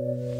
you